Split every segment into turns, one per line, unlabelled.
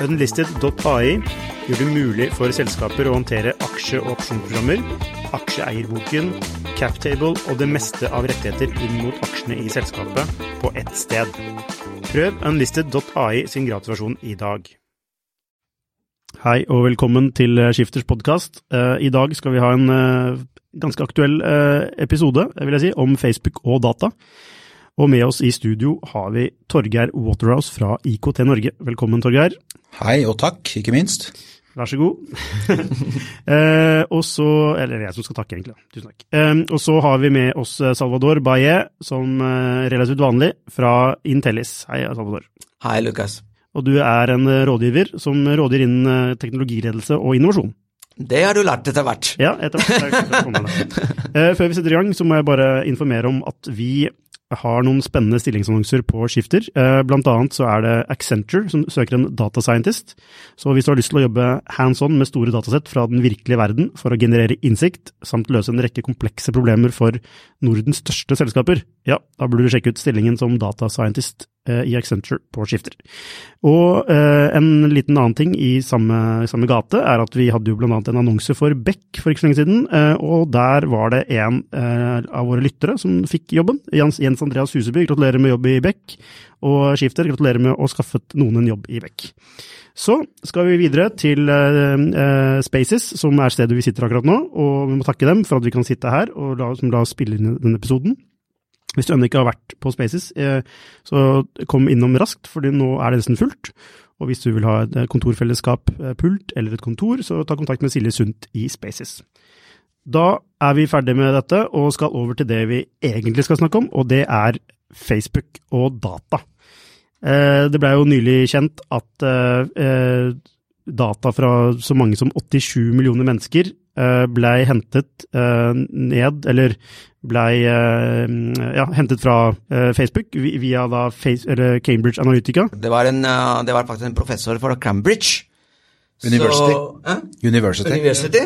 Unlisted.ai gjør det mulig for selskaper å håndtere aksje- og opsjonsprogrammer, aksjeeierboken, captable og det meste av rettigheter inn mot aksjene i selskapet på ett sted. Prøv unlisted.ai sin gratulasjon i dag. Hei og velkommen til Skifters podkast. Eh, I dag skal vi ha en eh, ganske aktuell eh, episode vil jeg si, om Facebook og data. Og med oss i studio har vi Torgeir Waterhouse fra IKT Norge. Velkommen, Torgeir.
Hei og takk, ikke minst.
Vær så god. eh, og så Eller jeg som skal takke, egentlig. Tusen takk. Eh, og så har vi med oss eh, Salvador Baye, som eh, relativt vanlig, fra Intellis. Hei, Salvador.
Hei, Lukas.
Og du er en eh, rådgiver som rådgir innen eh, teknologiledelse og innovasjon.
Det har du lært etter hvert.
Ja, etter hvert. Før vi setter i gang, så må jeg bare informere om at vi har noen spennende stillingsannonser på Skifter. Eh, blant annet så er det Accenture som søker en data scientist. Så hvis du har lyst til å jobbe hands on med store datasett fra den virkelige verden for å generere innsikt, samt løse en rekke komplekse problemer for Nordens største selskaper, ja, da burde du sjekke ut stillingen som data scientist Eh, i Accenture på skifter. Og eh, en liten annen ting i samme, samme, gate er at vi hadde jo blant annet en annonse for Beck for ikke så lenge siden, eh, og der var det en eh, av våre lyttere som fikk jobben. Jens, Jens Andreas Huseby, gratulerer med jobb i Beck. Og Skifter, gratulerer med å ha skaffet noen en jobb i Beck. Så skal vi videre til uh, Spaces, som er stedet vi sitter akkurat nå. Og vi må takke dem for at vi kan sitte her og la, som la oss spille inn denne episoden. Hvis du ennå ikke har vært på Spaces, eh, så kom innom raskt, for nå er det nesten fullt. Og hvis du vil ha et kontorfellesskap, eh, pult eller et kontor, så ta kontakt med Silje Sundt i Spaces. Da er vi ferdige med dette og skal over til det vi egentlig skal snakke om, og det er Facebook og data. Eh, det blei jo nylig kjent at data fra så mange som 87 millioner mennesker blei hentet ned, eller blei eh, ja, hentet fra eh, Facebook via da face, Cambridge Analytica.
Det var, en, eh, det var, faktisk en professor fra Cambridge.
University. Så, University.
University.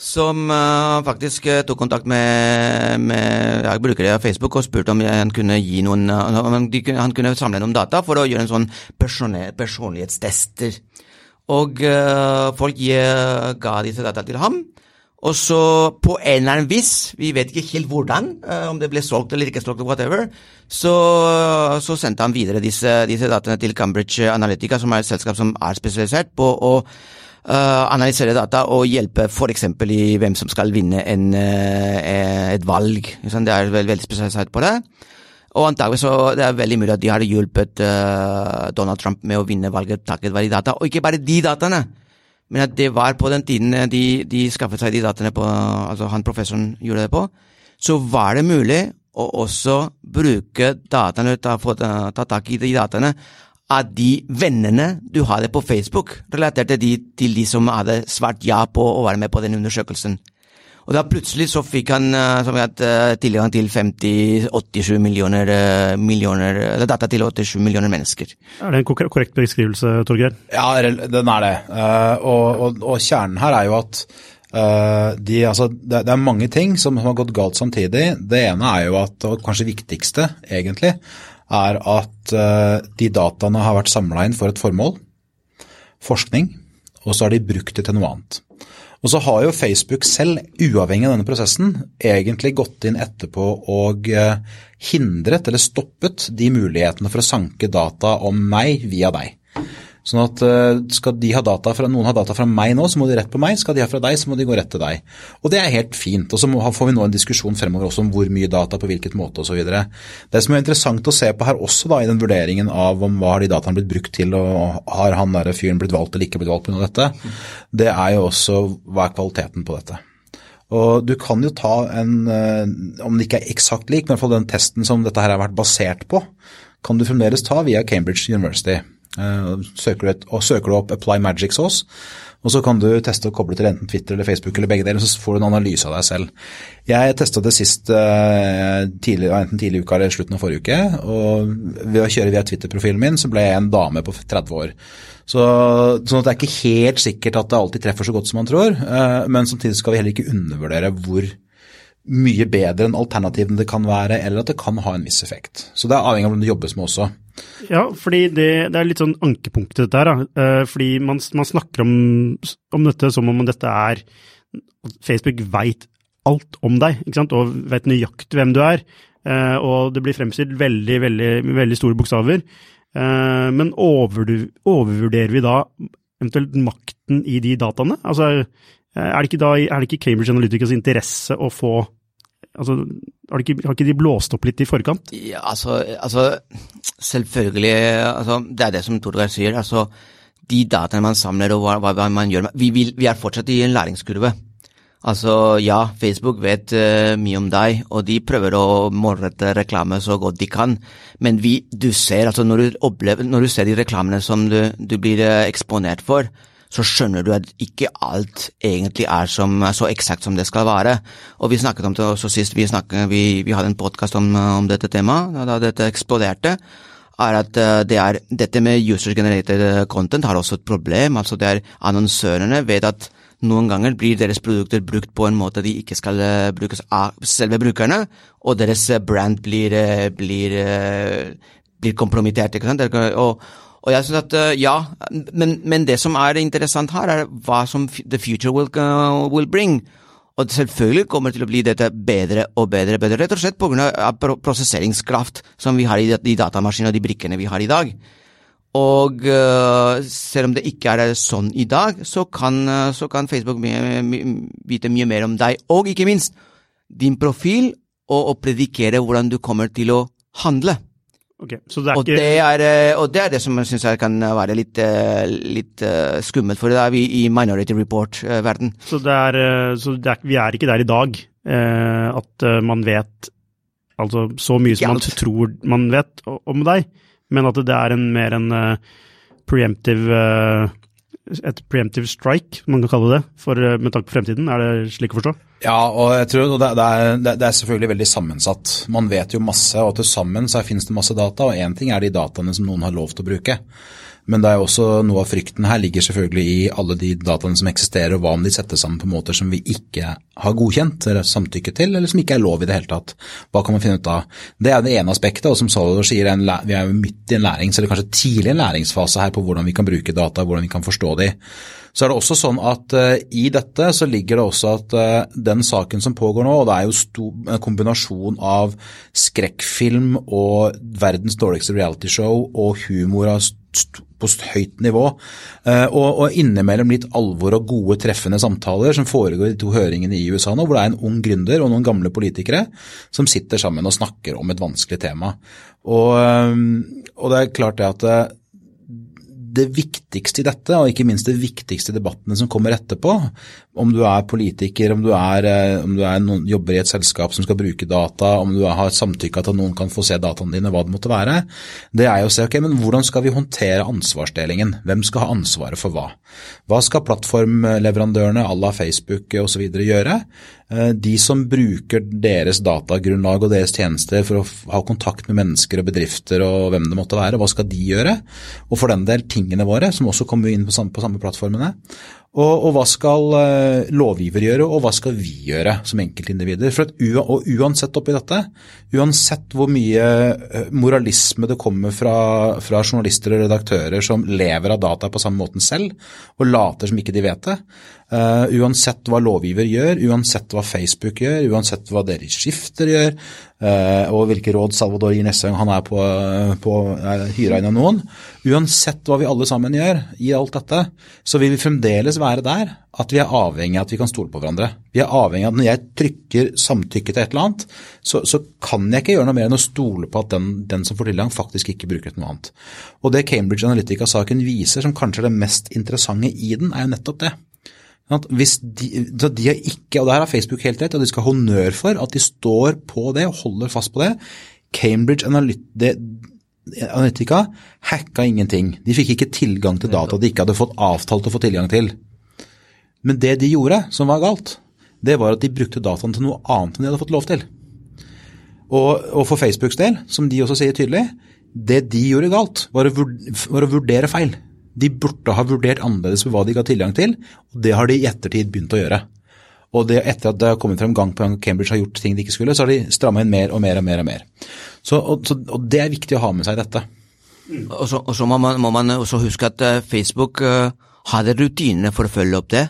Som uh, faktisk uh, tok kontakt med, med jeg brukere av Facebook og spurte om han kunne gi noen uh, han kunne samle noen data for å gjøre en sånn personlighetstester. Og folk ga disse data til ham. Og så på en eller annen vis, vi vet ikke helt hvordan, uh, om det ble solgt eller ikke solgt, whatever, så, så sendte han videre disse, disse, dataene til Cambridge Analytica, som er et selskap som er spesialisert på å uh, analysere data og hjelpe f.eks. i hvem som skal vinne en, uh, et valg. Det er veldig spesialisert på det. Og antagelig så det er veldig mulig at de har hjulpet Donald Trump med å vinne valget takket være data, og ikke bare de dataene. Men at det var på den tiden eh, de, de skaffet seg de dataene på, altså han professoren gjorde det på, så var det mulig å også bruke dataene, ta, få, ta tak i de dataene av de vennene du hadde på Facebook, relatert til de, til de som hadde svart ja på å være med på den undersøkelsen. Og da plutselig så fikk han eh, som jeg, eh, tilgang til 50-87 millioner, eh, millioner, eller data til 87 millioner mennesker.
Er det en korrekt beskrivelse, Torgeir?
Ja, den er det. Og, og, og kjernen her er jo at de, altså, det, er mange ting som har gått galt samtidig. Det ene er jo at, og kanskje viktigste egentlig, er at de dataene har vært samla inn for et formål, forskning, og så har de brukt det til noe annet. Og så har jo Facebook selv, uavhengig av denne prosessen, egentlig gått inn etterpå og eh, hindret eller stoppet de mulighetene for å sanke data om meg via deg. Sånn at eh, skal de ha data fra, noen ha data fra meg nå, så må de rett på meg. Skal de ha fra deg, så må de gå rett til deg. Og det er helt fint. Og så får vi nå en diskusjon fremover også om hvor mye data, på hvilket måte osv. Det som er interessant å se på her også da, i den vurderingen av om hva har de dataene blitt brukt til, og har han der fyren blitt valgt eller ikke blitt valgt pga. dette, det er jo også hva er kvaliteten på dette. Og du kan jo ta en, eh, om det ikke er eksakt lik, men i hvert fall den testen som dette her har vært basert på, kan du fremdeles ta via Cambridge University. Søker du, et, og søker du opp 'Apply Magic Sauce', og så kan du teste å koble til enten Twitter eller Facebook eller begge deler, så får du en analyse av deg selv. Jeg testet det sist tidlig, enten tidlig i uka eller slutten av forrige uke, og ved å kjøre via Twitter-profilen min, så ble jeg en dame på 30 år. Så, sånn at det er ikke helt sikkert at det alltid treffer så godt som man tror, men samtidig skal vi heller ikke undervurdere hvor mye bedre enn alternativene det kan være, eller at det kan ha en viss effekt. Så det er avhengig av hvordan det jobbes med også.
Ja, fordi det, det er litt sånn ankepunktet dette her. Da. Fordi man, man snakker om, om, dette som om dette er Facebook veit alt om deg, ikke sant? og vet nøyaktig hvem du er. Og det blir fremstilt veldig, veldig, veldig store bokstaver. Men overvurderer vi da eventuelt makten i de dataene? Altså, er det ikke, da, er det ikke Cambridge Analyticas interesse å få Altså, har, ikke, har, ikke, de blåst opp litt i forkant?
Ja, altså, altså selvfølgelig. Altså, det er det som Torgeir sier. altså De dataene man samler og hva, hva man gjør vi, vil, vi, er fortsatt i en læringskurve. Altså, ja, Facebook vet uh, mye om deg, og de prøver å målrette reklame så godt de kan, men vi, du ser, altså når du, opplever, når du ser de reklamene som du, du blir uh, eksponert for, så skjønner du at ikke alt egentlig er som, så eksakt som det skal være. Og vi snakket om det også sist vi, snakket, vi, vi hadde en podkast om, om, dette temaet, da dette eksploderte. er at eh, det er, Dette med user-generated content har også et problem. altså det er Annonsørene vet at noen ganger blir deres produkter brukt på en måte de ikke skal eh, brukes av selve brukerne, og deres brand blir, eh, blir, blir kompromittert. ikke sant? Og, og jeg synes at, uh, ja, men, men, det som er interessant her, er hva som the future will, uh, will bring. Og selvfølgelig kommer det til å bli dette bedre og bedre, bedre rett og slett pga. prosesseringskraft som vi har i de datamaskinene og de brikkene vi har i dag. Og uh, selv om det ikke er sånn i dag, så kan, uh, så kan Facebook mye, mye, vite mye mer om deg, og ikke minst din profil, og, og predikere hvordan du kommer til å handle.
Okay, det
og, det er, eh, og, det er, det som jeg syns kan være litt, eh, litt skummelt, for det er vi i Minority Report-verden.
Så, det er, så er, vi er ikke der i dag eh, at man vet altså så mye som man tror man vet om deg, men at det er en, mer en preemptive et preemptive strike, man kan kalle det, for, med tanke på fremtiden. Er det slik å forstå?
Ja, og jeg tror det, er, det, er, selvfølgelig veldig sammensatt. Man vet jo masse, og til sammen så finnes det masse data. og Én ting er de dataene som noen har lov til å bruke. Men det er også noe av frykten her ligger selvfølgelig i alle de dataene som eksisterer, og hva om de settes sammen på måter som vi ikke har godkjent eller samtykke til, eller som ikke er lov i det hele tatt. Hva kan man finne ut av? Det er det ene aspektet, og som Salvador sier, vi er jo midt i en lærings, eller kanskje tidlig en læringsfase her på hvordan vi kan bruke data, hvordan vi kan forstå de. Så er det også sånn at uh, i dette så ligger det også at uh, den saken som pågår nå, og det er jo stor, kombinasjon av skrekkfilm og verdens dårligste realityshow og humor av på høyt nivå, og, og, innimellom litt alvor og gode, treffende samtaler som foregår i de to høringene i USA nå, hvor det er en ung gründer og noen gamle politikere som sitter sammen og snakker om et vanskelig tema. Og, og det er klart det at det viktigste i dette, og ikke minst det viktigste i debattene som kommer etterpå, om du er politiker, om du, er, eh, om du er noen, jobber i et selskap som skal bruke data, om du har samtykka til at noen kan få se dataene dine, hva det måtte være, det er jo å se ok, men hvordan skal vi håndtere ansvarsdelingen? Hvem skal ha ansvaret for hva? Hva skal plattformleverandørene à la Facebook osv. gjøre? Eh, de som bruker deres datagrunnlag og deres tjenester for å ha kontakt med mennesker og bedrifter og hvem det måtte være, hva skal de gjøre? Og for den del tingene våre, som også kommer inn på samme, på samme plattformene. Og, og, hva skal uh, lovgiver gjøre, og hva skal vi gjøre som enkeltindivider? For og uansett oppi dette, uansett hvor mye uh, moralisme det kommer fra, fra, journalister og redaktører som lever av data på samme måten selv, og later som ikke de vet det, uh, uansett hva lovgiver gjør, uansett hva Facebook gjør, uansett hva deres skifter gjør, og hvilke råd Salvador gir neste gang han er på, på hyra inn av noen, uansett hva vi alle sammen gjør i alt dette, så vil vi fremdeles være der at vi er avhengig av at vi kan stole på hverandre. Vi er avhengig av at når jeg trykker samtykke til et eller annet, så, så kan jeg ikke gjøre noe mer enn å stole på at den, den som får tilgang, faktisk ikke bruker noe annet. Og det Cambridge Analytica-saken viser, som kanskje er det mest interessante i den, er jo nettopp det. Hvis de, de har ikke, og der har Facebook helt rett, og de skal ha honnør for at de står på det og holder fast på det. Cambridge Analytica, hacka ingenting. De fikk ikke tilgang til data de ikke hadde fått avtalt å få tilgang til. Men det de gjorde som var galt, det var at de brukte dataen til noe annet enn de hadde fått lov til. Og, og for Facebooks del, som de også sier tydelig, det de gjorde galt, var å, var å vurdere feil. De burde ha vurdert annerledes på hva de ga tilgang til, og det har de i ettertid begynt å gjøre. Og det, etter at det har kommet frem gang på gang at Cambridge har gjort ting de ikke skulle, så har de stramma inn mer og mer og mer. Og mer. Så, og, så, og det er viktig å ha med seg dette.
Og så, og så må, man, må, man, også huske at uh, Facebook uh, hadde rutinene for å følge opp det.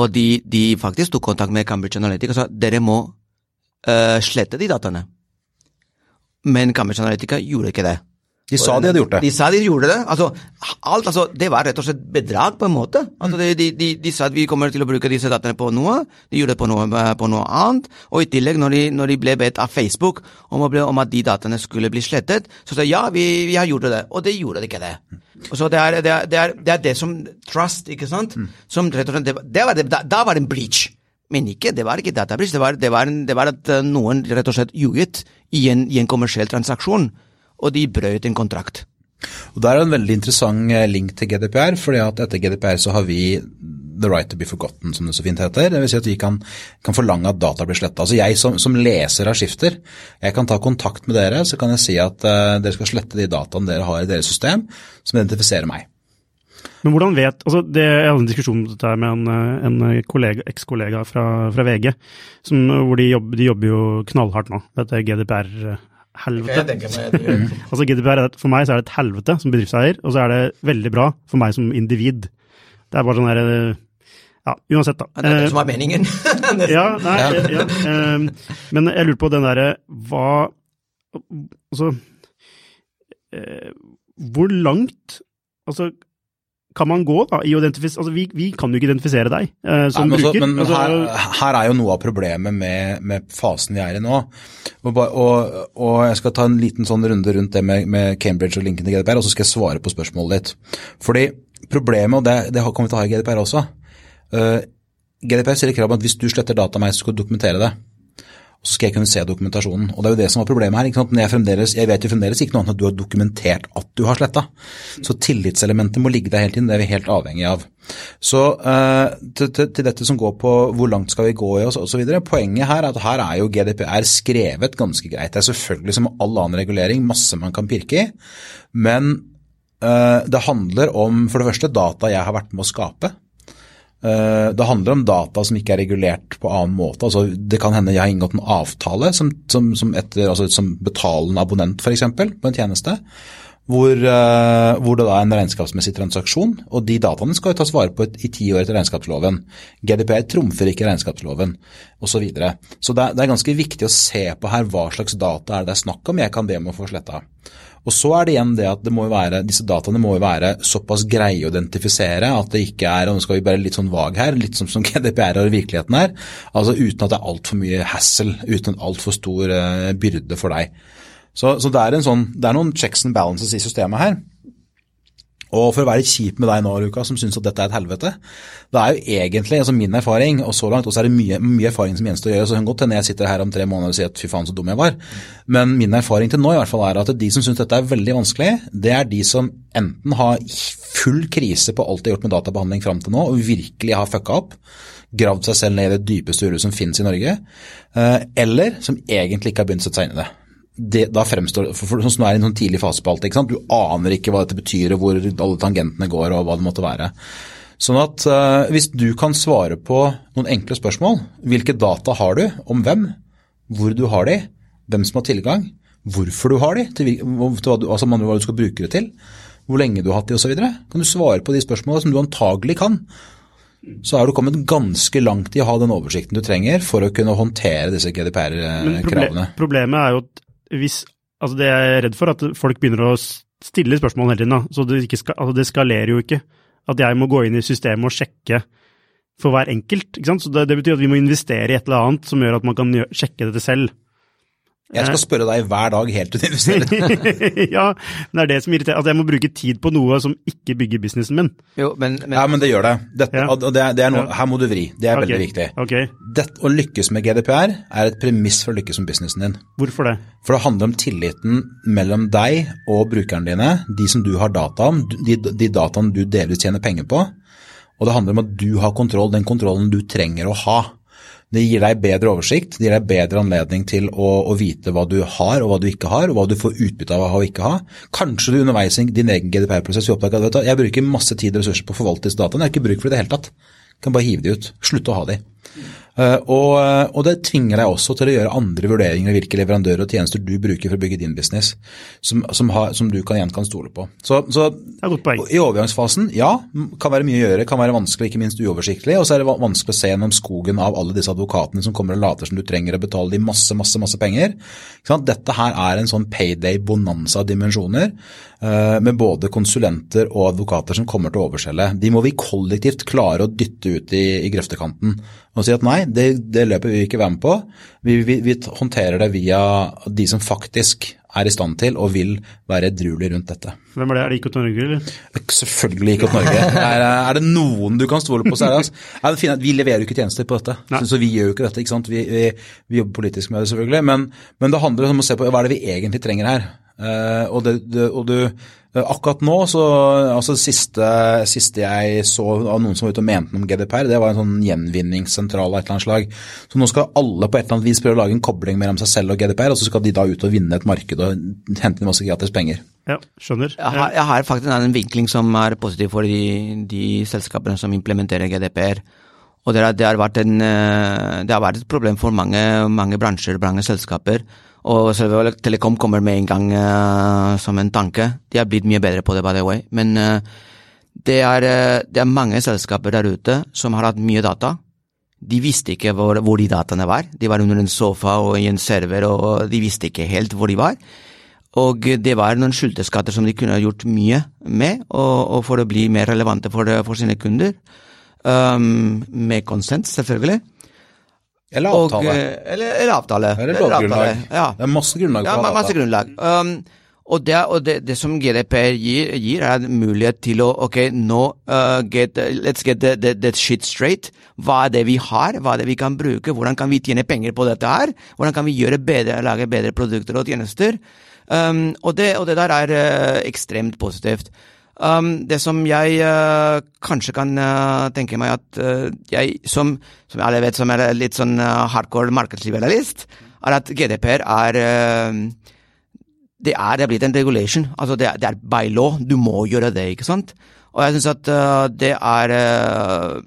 Og de, de faktisk tok kontakt med Cambridge Analytica og sa dere må uh, slette de dataene. Men Cambridge Analytica gjorde ikke det.
De sa de hadde gjort det.
De sa de gjorde det. Altså, alt, altså, det var rett og slett bedrag, på en måte. Altså, de, de, de, de, sa at vi kommer til å bruke disse dataene på noe, de gjorde det på noe, på noe annet. Og i tillegg, når de, når de ble bedt av Facebook om, om, at de dataene skulle bli slettet, så sa de ja, vi, vi har gjort det. Og det gjorde de ikke det. Og så det er det, er, det, er, det, er det som trust, ikke sant, som rett og slett det, var det, da, da var det en breach. Men ikke, det var ikke databridge, det var, det var, det var at eh, noen rett og slett ljuget i en, i en kommersiell transaksjon, og de brøt en kontrakt.
Og Der er en veldig interessant eh, link til GDPR, fordi at etter GDPR så har vi the right to be forgotten, som det så fint heter. Det vil si at vi kan, kan forlange at data blir sletta. Altså jeg som, som, leser av skifter, jeg kan ta kontakt med dere, så kan jeg si at uh, dere skal slette de dataene dere har i deres system, som identifiserer meg.
Men hvordan vet altså det, Jeg hadde en diskusjon om dette med en, en ekskollega fra, fra, VG, som, hvor de jobber, de jobber, jo knallhardt nå. Dette GDPR-helvete. altså GDPR, For meg så er det et helvete som bedriftseier, og så er det veldig bra for meg som individ. Det er bare sånn der, ja, uansett, da.
Det er det som er meningen.
ja, nei, ja. ja. Um, men jeg lurer på den derre Hva Altså Hvor langt Altså kan man gå da, i å identifisere altså vi, vi, kan jo ikke identifisere deg eh, som Nei, men bruker.
men altså, her, her, er jo noe av problemet med, med, fasen vi er i nå. Og, og, og, jeg skal ta en liten sånn runde rundt det med, med Cambridge og linken til GDPR, og så skal jeg svare på spørsmålet ditt. Fordi problemet, og det, det kommer vi til å ha i GDPR også uh, GDPR stiller krav om at hvis du sletter data av meg, så skal du dokumentere det så skal jeg kunne se dokumentasjonen. Og Det er jo det som var problemet her. ikke sant? Jeg, fremdeles, jeg, vet jo fremdeles ikke noe annet at du har dokumentert at du har sletta. Så tillitselementet må ligge der hele tiden, det er vi helt avhengig av. Så uh, til, til, til, dette som går på hvor langt skal vi gå i osv. Poenget her er at her er jo GDPR skrevet ganske greit. Det er selvfølgelig som all annen regulering masse man kan pirke i, men uh, det handler om for det første data jeg har vært med å skape. Eh, det handler om data som ikke er regulert på annen måte. Altså, det kan hende jeg har inngått en avtale som, som, som, etter, altså, som betalende abonnent f.eks. på en tjeneste, hvor, uh, hvor, det da er en regnskapsmessig transaksjon. og De dataene skal jo tas vare på i ti år etter regnskapsloven. GDPR trumfer ikke regnskapsloven osv. Så, videre. så det, det er ganske viktig å se på her hva slags data er det er snakk om jeg kan be om å få sletta. Og så er det igjen det at det være, disse dataene må jo være såpass greie å identifisere at det ikke er og nå skal vi bare litt sånn vag her, litt som, som GDPR og virkeligheten er, altså uten at det er altfor mye hassle, uten en altfor stor uh, byrde for deg. Så, så det, er sånn, det, er noen checks and balances i systemet her. Og for å være kjip med deg nå, Luka, som syns at dette er et helvete, det er jo egentlig altså min erfaring, og så langt, og så er det mye, mye erfaring som gjenstår å gjøre, så kan godt hende jeg sitter her om tre måneder og sier at fy faen så dum jeg var, men min erfaring til nå i hvert fall er at de som syns dette er veldig vanskelig, det er de som enten har full krise på alt de har gjort med databehandling fram til nå, og virkelig har fucka opp, gravd seg selv ned i det dypeste hullet som finnes i Norge, eh, eller som egentlig ikke har begynt å sette seg inn i det det, da fremstår for, for, Sånn som du er i en tidlig fase på alt. ikke sant? Du aner ikke hva dette betyr og hvor alle tangentene går og hva det måtte være. Sånn at uh, Hvis du kan svare på noen enkle spørsmål, hvilke data har du om hvem, hvor du har de, hvem som har tilgang, hvorfor du har de, til, til hva, du, altså hva du skal bruke det til, hvor lenge du har hatt de osv. Kan du svare på de spørsmålene som du antagelig kan, så er du kommet ganske langt i å ha den oversikten du trenger for å kunne håndtere disse GDPR-kravene.
Problemet er jo at hvis Altså, det jeg er redd for, at folk begynner å stille spørsmål hele tiden. Så det, skal, altså det, skalerer jo ikke. At jeg må gå inn i systemet og sjekke for hver enkelt. Så det, det, betyr at vi må investere i et eller annet som gjør at man kan sjekke dette selv.
Jeg skal spørre deg hver dag helt til du investerer.
ja, men det er det som irriterer. At jeg må bruke tid på noe som ikke bygger businessen min.
Jo, men, men
Ja, men det gjør det. Dette,
Ja.
og det er, det er noe,
Ja.
her må du vri. Det er
okay.
veldig viktig.
Okay.
Dette, å lykkes med GDPR er et premiss for å lykkes med businessen din.
hvorfor det?
For det handler om tilliten mellom deg og brukerne dine, de som du har data om, de, de dataene du delvis tjener penger på. Og det handler om at du har kontroll, den kontrollen du trenger å ha. Det gir deg bedre oversikt, det gir deg bedre anledning til å, å vite hva du har og hva du ikke har, og hva du får utbytte av å ha og ikke ha. Kanskje du underveis i din egen GDPR-prosess vil oppdage at jeg bruker masse tid og ressurser på å forvalte disse dataene, jeg har ikke bruk for det i det hele tatt. Jeg kan bare hive de ut. Slutte å ha de. Eh, og, og det tvinger deg også til å gjøre andre vurderinger av hvilke leverandører og tjenester du bruker for å bygge din business, som, som, har, som du kan, igjen kan stole på. Så, så i overgangsfasen, ja, kan være mye å gjøre, kan være vanskelig, ikke minst uoversiktlig, og så er det vanskelig å se gjennom skogen av alle disse advokatene som kommer og later som du trenger å betale de masse, masse, masse penger. Dette her er en sånn payday-bonanza av dimensjoner, eh, med både konsulenter og advokater som kommer til å overselge. De må vi kollektivt klare å dytte ut i, i grøftekanten og si at nei, det, det løpet vil vi ikke være med på. Vi, vi, vi håndterer det via de som faktisk er i stand til og vil være edruelig rundt dette.
Hvem er det? Er det IKT Norge, eller?
Selvfølgelig ikke åt Norge. Er, er det noen du kan stole på, så er det. Ja, at vi leverer jo ikke tjenester på dette, så, så vi gjør jo ikke dette. ikke sant? Vi, vi, vi jobber politisk med det, selvfølgelig, men, men det handler om å se på hva er det vi egentlig trenger her. Uh, og, det, det, og du, eh, akkurat nå, så altså siste, siste jeg så av noen som var ute og mente noe om GDPR, det var en sånn gjenvinningssentral av et eller annet slag. Så nå skal alle på et eller annet vis prøve å lage en kobling mellom seg selv og GDPR, og så skal de da ut og vinne et marked og hente inn masse gratis penger.
Ja, skjønner.
Jeg har, jeg har faktisk en vinkling som er positiv for de, de selskapene som implementerer GDPR. Og det har, det har, vært, en, eh, det har vært et problem for mange, mange bransjer, mange selskaper. Og selvfølgelig Telekom kommer med en gang uh, som en tanke. De har blitt mye bedre på det, by the way. Men uh, det, er, det er mange selskaper der ute som har hatt mye data. De visste ikke hvor, hvor de dataene var. De var under en sofa og i en server, og de visste ikke helt hvor de var. Og det var noen skjulte skatter som de kunne gjort mye med, og, og for å bli mer relevante for, for sine kunder. Um, med konsent, selvfølgelig.
Eller avtale.
Og, eller, eller avtale.
Eller lovgrunnlag.
Ja.
Det er masse grunnlag
Ja,
for ja,
masse grunnlag. Um, og det, og det, det som GDPR gir, gir, er en mulighet til å ok, nå uh, get, let's get the, the, the shit straight. Hva er det vi har, hva er det vi kan bruke, hvordan kan vi tjene penger på dette her? Hvordan kan vi gjøre bedre, lage bedre produkter og tjenester? Um, og, det, og det der er uh, ekstremt positivt. Um, det som jeg uh, kanskje kan uh, tenke meg at uh, jeg, som, som alle vet, som er litt sånn hardcore markedsliberalist, er at GDPR er det er, det er blitt en regulation. Altså det, er- det er by law. Du må gjøre det, ikke sant? Og jeg syns at uh, det er uh,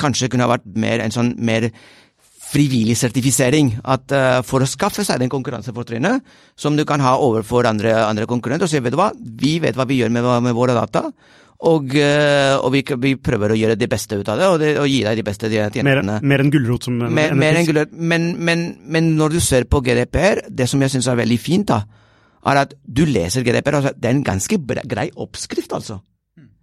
Kanskje kunne ha vært mer en sånn mer frivillig sertifisering. At uh, For å skaffe seg den konkurransefortrinnet som du kan ha overfor andre, andre konkurrenter, og si vet du hva, vi vet hva vi gjør med, med våre data. Og, og vi, vi prøver å gjøre det beste ut av det, og, det, og gi deg de beste
Mer, mer enn gulrot som
Mer, mer enn gulrot. Men, men, men når du ser på GDPR, det som jeg syns er veldig fint, da, er at du leser GDPR, altså, det er en ganske grei oppskrift, altså.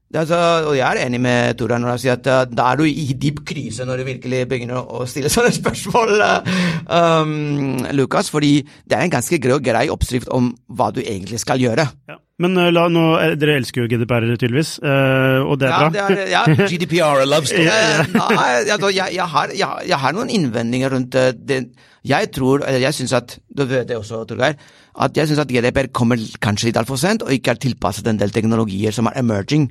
Det er altså. Og jeg er enig med Tora når han sier at uh, da er du i dyp krise når du virkelig begynner å, å stille sånne spørsmål, uh, um, Lukas, fordi det er en ganske grei, grei oppskrift om hva du egentlig skal gjøre.
Ja. Men eh, la, nå, eh, dere elsker jo GDPR tydeligvis, eh, og det er
Ja,
bra.
det er, ja,
GDPR, love story.
Nei, altså, jeg, jeg, har, jeg, jeg har noen innvendinger rundt det. Jeg tror, eller jeg syns at Du vet det også, Torgeir. At jeg syns at GDPR kommer kanskje litt altfor sent, og ikke er tilpasset en del teknologier som er emerging.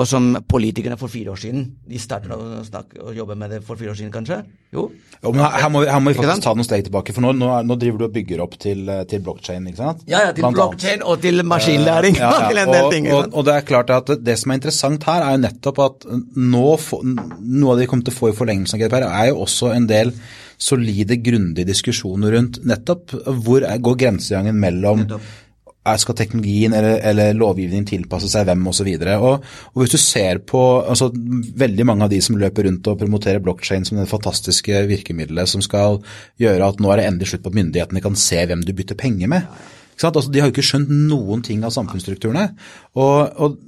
Og som politikerne for fire år siden De startet å snakke å jobbe med det for fire år siden, kanskje? Jo.
Jo, men her, må vi, her må vi faktisk ta noen steg tilbake, for nå, nå, nå driver du og bygger opp til, eh, til blokkjede, ikke sant?
Ja, ja, til
blokkjede
blockchain og til maskinlæring.
Ja, ja,
til en del
og,
ting.
og, og det er klart at det som er interessant her, er jo nettopp at nå få, noe av det vi kommer til å få i forlengelsen av GDPR, er jo også en del solide, grundige diskusjoner rundt nettopp hvor er- går grensegangen mellom
Nettopp.
Skal teknologien eller, eller lovgivningen tilpasse seg hvem osv. Og, og hvis du ser på altså, veldig mange av de som løper rundt og promoterer blokkjede som det fantastiske virkemidlet som skal gjøre at nå er det endelig slutt på at myndighetene kan se hvem du bytter penger med. Altså, de har jo ikke skjønt noen ting av samfunnsstrukturene. Og, og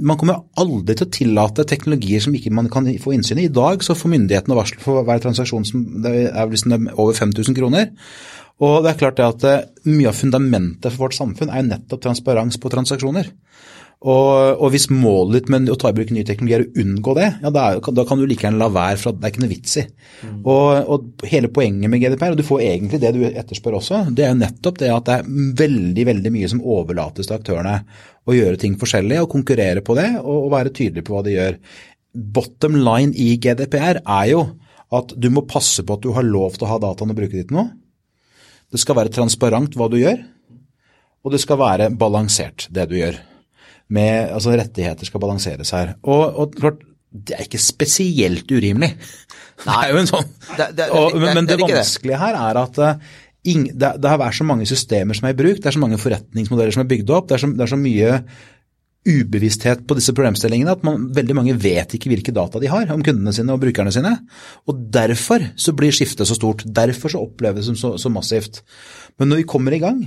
man kommer aldri til å tillate teknologier som ikke man kan få innsyn i. I dag så får myndighetene varsel for hver transaksjon som det er, den er over 5000 kroner. Og det er klart det at mye av fundamentet for vårt samfunn er jo nettopp transparens på transaksjoner. Og, og, hvis målet ditt med å ta i bruk ny teknologi er å unngå det, ja, da, er, da kan du like gjerne la være, for det er ikke noe vits i. Mm. Og, og, hele poenget med GDPR, og du får egentlig det du etterspør også, det er jo nettopp det at det er veldig veldig mye som overlates til aktørene. Å gjøre ting forskjellig og konkurrere på det, og, og være tydelig på hva de gjør. Bottom line i GDPR er jo at du må passe på at du har lov til å ha dataen og bruke ditt nå. Det skal være transparent hva du gjør, og det skal være balansert, det du gjør med altså rettigheter skal balanseres her. Og, og klart, det er ikke spesielt urimelig. Nei. Det er jo en sånn det, det, og, men, men, det, vanskelige her er at uh, ing, det, det, har vært så mange systemer som er i bruk, det er så mange forretningsmodeller som er bygd opp, det er så, det er så mye ubevissthet på disse problemstillingene at man, veldig mange vet ikke hvilke data de har om kundene sine og brukerne sine. Og Derfor så blir skiftet så stort. Derfor så oppleves det så, så massivt. Men når vi kommer i gang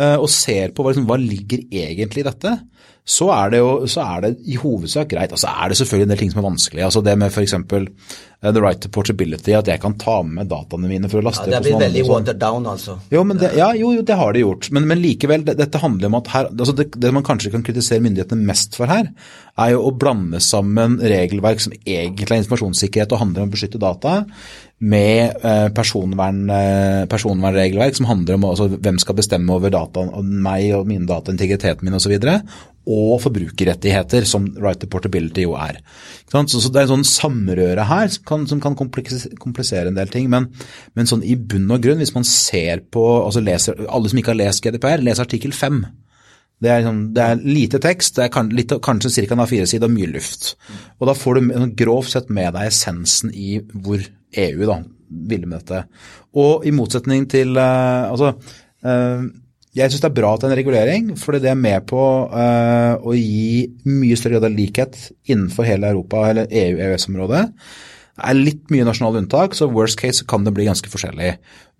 uh, og ser på hva, liksom, hva ligger egentlig i dette, så er det jo så er det i hovedsak greit. Altså er det selvfølgelig en del ting som er vanskelig. altså Det med f.eks. Eh, the right to portability, at jeg kan ta med dataene mine for å laste
ja, Det blir veldig watered down, altså.
Jo, men det, ja, jo, jo, det har det gjort. Men, men likevel, det, dette handler om at her, altså det, det, man kanskje kan kritisere myndighetene mest for her, er jo å blande sammen regelverk som egentlig er informasjonssikkerhet og handler om å beskytte data, med eh, personvern, eh, personvernregelverk som handler om altså, hvem skal bestemme over data, meg og mine data, integriteten min osv og forbrukerrettigheter, som right to portability jo er. Så, Det er en sånn samrøre her som kan, komplisere en del ting. Men, men, sånn i bunn og grunn, hvis man ser på altså leser, Alle som ikke har lest GDPR, les artikkel 5. Det er, liksom, det er, lite tekst, det er kan, litt, kanskje ca. en A4-side og mye luft. Og Da får du grovt sett med deg essensen i hvor EU da, ville med dette. Og i motsetning til uh, altså, uh, jeg syns det er bra at det er en regulering, for det er med på uh, å gi mye større grad av likhet innenfor hele Europa eller EU-EØS-området. Det er litt mye nasjonale unntak, så worst case kan det bli ganske forskjellig.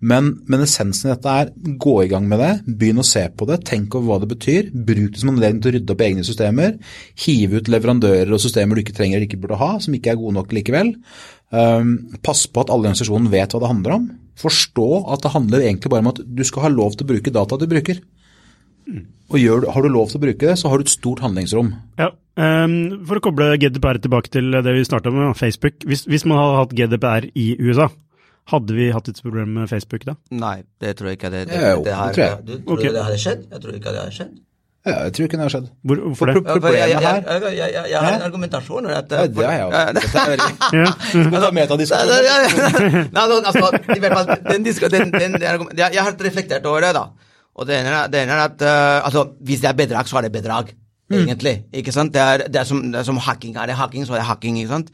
Men, men, essensen i dette er gå i gang med det, begynn å se på det, tenk over hva det betyr. Bruk det som anledning til å rydde opp egne systemer. Hive ut leverandører og systemer du ikke trenger eller ikke burde ha, som ikke er gode nok likevel. Um, pass på at alle i organisasjonen vet hva det handler om forstå at det handler egentlig bare om at du skal ha lov til å bruke data du bruker. Og gjør, Har du lov til å bruke det, så har du et stort handlingsrom.
Ja, um, For å koble GDPR tilbake til det vi starta med, Facebook. Hvis, hvis, man hadde hatt GDPR i USA, hadde vi hatt et problem med Facebook da?
Nei, det tror jeg ikke. Det, det,
det, det, har,
det tror jeg. Du tror okay. det hadde skjedd? Jeg tror ikke det hadde skjedd.
Ja, jeg tror ikke det har skjedd.
Hvor, hvorfor det?
Problemet her Jeg, jeg, jeg, jeg har en argumentasjon. At,
ja, det har jeg òg. Dette veldig Skal vi ta metadiskusjon?
altså, i hvert fall, den, den, den, jeg, har reflektert over det, da. Og det ene, det ene er at uh, altså, hvis det er bedrag, så er det bedrag. Mm. Egentlig. ikke sant? Det er, det er, som, det er som hacking. Er det hacking, så er det hacking. ikke sant?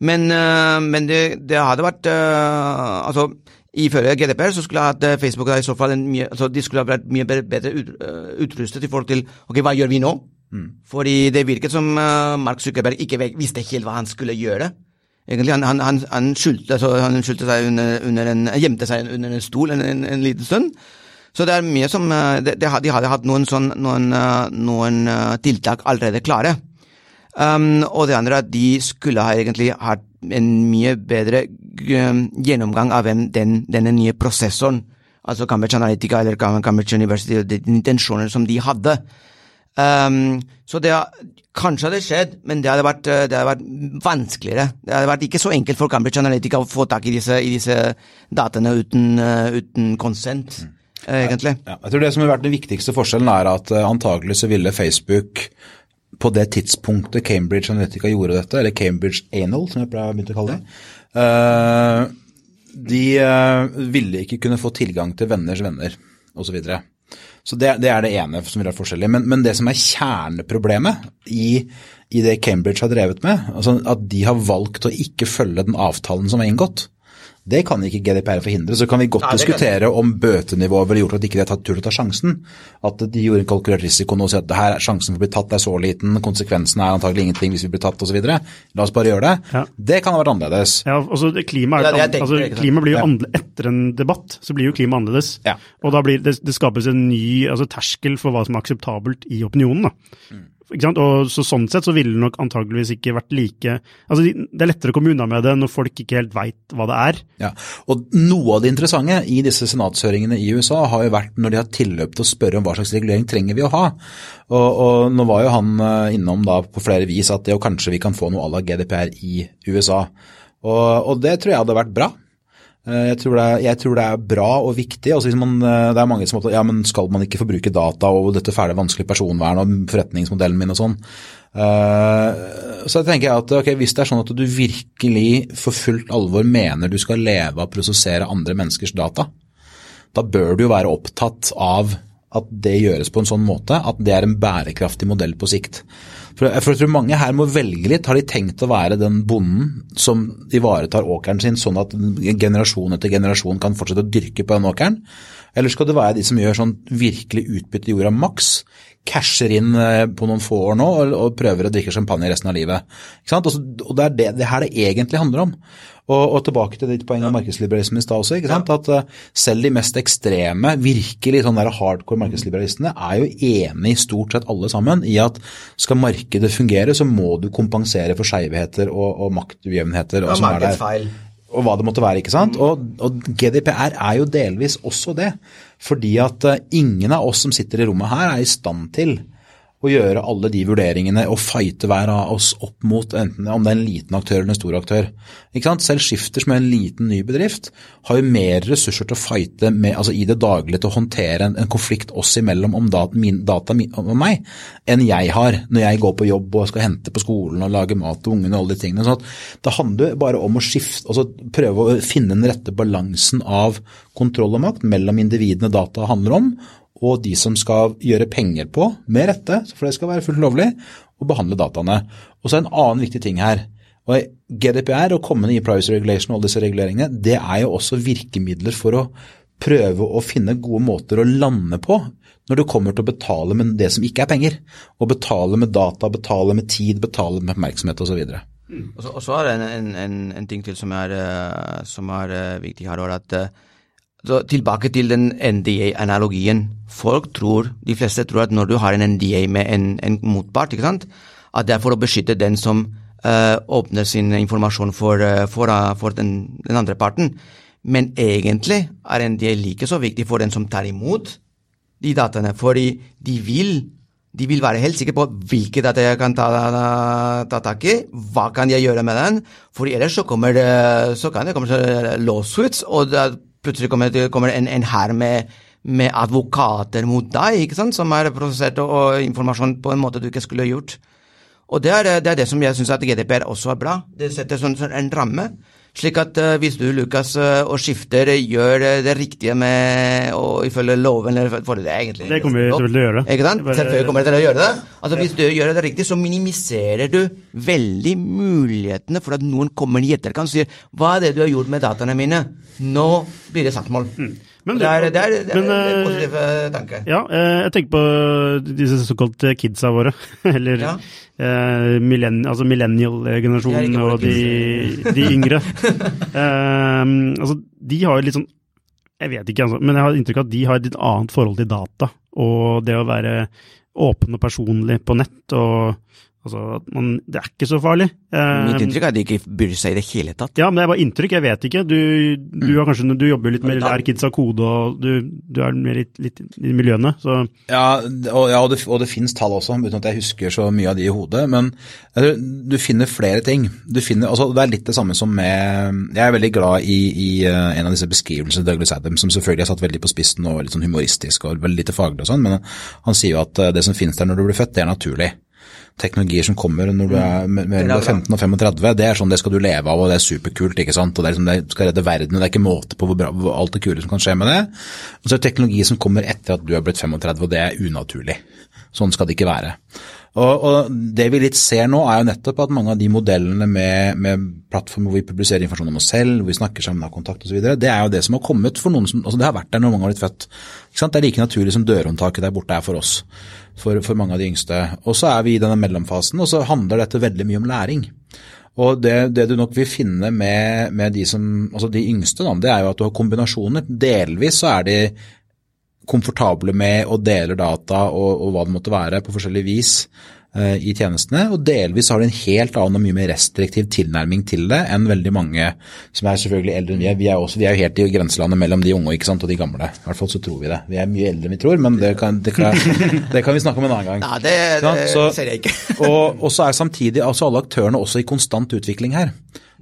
Men, uh, men det, det hadde vært uh, Altså Ifølge GDPR så skulle at eh, Facebook i så fall mye, altså de skulle ha vært mye bedre ut, uh, utrustet i forhold til ok, hva gjør vi nå? Mm. Fordi det virket som uh, Mark Zuckerberg ikke visste helt hva han skulle gjøre. Egentlig, Han, han, han, skyldte, altså, seg under, under en, gjemte seg under en stol en, en, en liten stund. Så det er mye som De, de hadde hatt noen, sånn, noen, noen tiltak allerede klare. Um, og det andre er at de skulle ha egentlig hatt en mye bedre gjennomgang av den, denne nye prosessoren, altså Cambridge Analytica eller Cambridge University, og de intensjoner som de hadde. Um, så det har, kanskje hadde skjedd, men det hadde, vært, det hadde, vært, vanskeligere. Det hadde vært ikke så enkelt for Cambridge Analytica å få tak i disse, i disse dataene uten, uh, uten konsent. Mm. Egentlig.
Ja, jeg tror det som har vært Den viktigste forskjellen er at antagelig så ville Facebook på det tidspunktet Cambridge Analytica gjorde dette, eller Cambridge Anal, som jeg pleier å begynne å kalle det, de uh, ville ikke kunne få tilgang til venners venner osv. Så, så det, det, er det ene som vil være forskjellig. Men, men, det som er kjerneproblemet i, i, det Cambridge har drevet med, altså at de har valgt å ikke følge den avtalen som er inngått, det kan ikke GDPR forhindre. Så kan vi godt Nei, diskutere om bøtenivået ville gjort at de ikke hadde tatt tur til å ta sjansen. At de gjorde en kalkulert risiko nå og sier at her, sjansen for å bli tatt er så liten, konsekvensen er antagelig ingenting hvis vi blir tatt osv. La oss bare gjøre det. Ja. Det kan ha vært annerledes.
Ja, altså Klima, er, altså, klima blir jo annerledes etter en debatt, så blir jo klima annerledes. Ja. Og da blir det, det skapes en ny altså, terskel for hva som er akseptabelt i opinionen. da. Mm. Og så Sånn sett så ville det nok antageligvis ikke vært like altså Det er lettere å komme unna med det når folk ikke helt veit hva det er.
Ja, og Noe av det interessante i disse senatshøringene i USA har jo vært når de har tilløp til å spørre om hva slags regulering trenger vi å ha. Og, og Nå var jo han eh, innom da på flere vis at det, og kanskje vi kan få noe à la GDPR i USA. Og, og det tror jeg hadde vært bra. Eh, jeg tror, er, jeg tror, det er, bra og viktig. Altså man, eh, det er mange som ja, men skal man ikke forbruke data og dette fæle vanskelige personvern og forretningsmodellen min og sånn. Uh, så tenker jeg at okay, hvis det er sånn at du virkelig for fullt alvor mener du skal leve av å prosessere andre menneskers data, da bør du jo være opptatt av at det gjøres på en sånn måte at det er en bærekraftig modell på sikt. For, for jeg tror mange her må velge litt. Har de tenkt å være den bonden som ivaretar åkeren sin, sånn at generasjon etter generasjon kan fortsette å dyrke på den åkeren? Eller skal det være de som gjør sånn virkelig utbytte jorda maks, casher inn eh, på noen få år nå og, prøver å drikke champagne resten av livet? Også, og Det er det, det her det egentlig handler om. Og, og tilbake til ditt poeng om markedsliberalismen i stad også. ikke sant? At uh, selv de mest ekstreme, virkelig sånn der hardcore markedsliberalistene er jo enig stort sett alle sammen i at skal markedet fungere, så må du kompensere for skjevheter og, og maktujevnheter.
Og, og
og hva det måtte være. ikke sant? Og, og, GDPR er jo delvis også det. Fordi at uh, ingen av oss som sitter i rommet her er i stand til å gjøre alle de vurderingene og fighte hver av oss opp mot enten om det er en liten aktør eller en stor aktør. Selv Skifter, som er en liten ny bedrift, har jo mer ressurser til å fighte med, altså i det daglige til å håndtere en, en konflikt oss imellom om data, min, data om meg, enn jeg har når jeg går på jobb og skal hente på skolen og lage mat til ungene og alle de tingene. Så det handler bare om å skifte, altså prøve å finne den rette balansen av kontroll og makt mellom individene data handler om, og de som skal gjøre penger på, med rette, for det skal være fullt lovlig, å behandle dataene. Og så er en annen viktig ting her. og GDPR og kommende i privacy regulation og alle disse reguleringene, det er jo også virkemidler for å prøve å finne gode måter å lande på når du kommer til å betale med det som ikke er penger. Å betale med data, betale med tid, betale med oppmerksomhet osv.
Og, og så er det en, en, en, ting til som er, eh, som er eh, viktig her, at eh, så tilbake til den NDA-analogien. Folk tror, de fleste tror at når du har en NDA med en, en motpart, ikke sant, at det er for å beskytte den som uh, åpner sin informasjon for, uh, for, uh, for den, den, andre parten. Men egentlig er NDA like så viktig for den som tar imot de dataene, fordi de vil de vil være helt sikre på hvilke data jeg kan ta, ta, tak i, hva kan jeg gjøre med den, for ellers så, kommer det, så kan det komme lawsuits, og det plutselig kommer det kommer en, en hær med, med, advokater mot deg, ikke sant, som har prosessert og, informasjon på en måte du ikke skulle gjort. Og det er det, er det som jeg syns at GDPR også er bra. Det setter sånn, sånn en ramme. Slik at uh, hvis du, Lukas, uh, og skifter, gjør det riktige med å ifølge loven eller for det egentlig
Det kommer vi til å gjøre.
Ikke sant? Selvfølgelig kommer vi til å gjøre det. Altså Hvis du gjør det riktig, så minimiserer du veldig mulighetene for at noen kommer i etterkant og sier 'Hva er det du har gjort med dataene mine?' Nå blir det saksmål. Mm. Men, det, er, det, er, det er men, en eh, positiv tanke.
Ja, jeg tenker på disse såkalte kidsa våre. Eller ja. eh, millenn, altså millennial-generasjonen og de, de yngre. eh, altså, de har jo litt sånn Jeg vet ikke, altså, men jeg har inntrykk av at de har et litt annet forhold til data. Og det å være åpen og personlig på nett. og Altså, man, det er ikke så farlig.
Mitt inntrykk er at de ikke bryr seg i det hele tatt.
Ja, men det er bare inntrykk, jeg vet ikke. Du, du, mm. kanskje, du jobber litt med Erkids kids av kode, og du, du er mer litt, litt, i miljøene, så
Ja, og, ja, og det, og det finnes tall også, uten at jeg husker så mye av de i hodet. Men altså, du finner flere ting. Du finner, altså, det er litt det samme som med Jeg er veldig glad i, i uh, en av disse beskrivelsene til Douglas Adam, som selvfølgelig er satt veldig på spissen og litt sånn humoristisk og veldig lite faglig og sånn, men han sier jo at uh, det som finnes der når du blir født, det er naturlig teknologier som kommer når du er mm. mellom 15 og 35, det er sånn det skal du leve av, og det er superkult. ikke sant? Og Det er liksom, det skal redde verden, og det er ikke måte på hvor bra, hvor alt det kule som kan skje med det. Og så er det teknologi som kommer etter at du har blitt 35, og det er unaturlig. Sånn skal det ikke være. Og, og, Det vi litt ser nå, er jo nettopp at mange av de modellene med, med plattformer hvor vi publiserer informasjon om oss selv, hvor vi snakker sammen, har kontakt osv., det er jo det som har kommet for noen som altså Det har vært der når mange har blitt født. Det er like naturlig som dørhåndtaket der borte er for oss for, for mange av de yngste. Og så er vi i denne mellomfasen, og så handler dette veldig mye om læring. Og det, det, du nok vil finne med, med de, som, altså de yngste, da, det er jo at du har kombinasjoner. Delvis så er de komfortable med og deler data og, og hva det måtte være, på forskjellig vis. eh, i tjenestene, og delvis har de en helt annen og mye mer restriktiv tilnærming til det enn veldig mange som er selvfølgelig eldre enn vi er. Vi er, også, vi er jo helt i grenselandet mellom de unge ikke sant, og de gamle. I hvert fall så tror vi det. Vi er mye eldre enn vi tror, men det kan, det kan, det kan vi snakke om en annen gang.
Nei, det, det
Så-
ser jeg ikke.
og, og så er samtidig altså alle aktørene også i konstant utvikling her.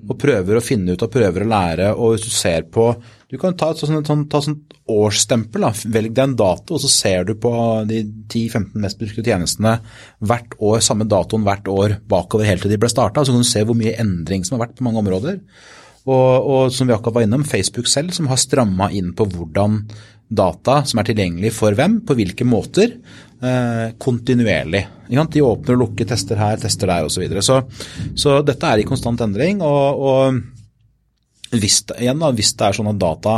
Og prøver å finne ut og prøver å lære. Og hvis du ser på Du kan ta et sånt, sånt, ta sånt årsstempel. Da. Velg deg en dato, og så ser du på de 10-15 mest brukte tjenestene hvert år, samme datoen hvert år bakover helt til de ble starta. Så kan du se hvor mye endring som har vært på mange områder. Og, og som vi akkurat var innom, Facebook selv som har stramma inn på hvordan data som er tilgjengelig for hvem, på hvilke måter, kontinuerlig. Ikke sant? De åpner og lukker, tester her, tester der osv. Så, videre. så Så dette er i konstant endring. og, og hvis, igjen da, hvis det er sånn at data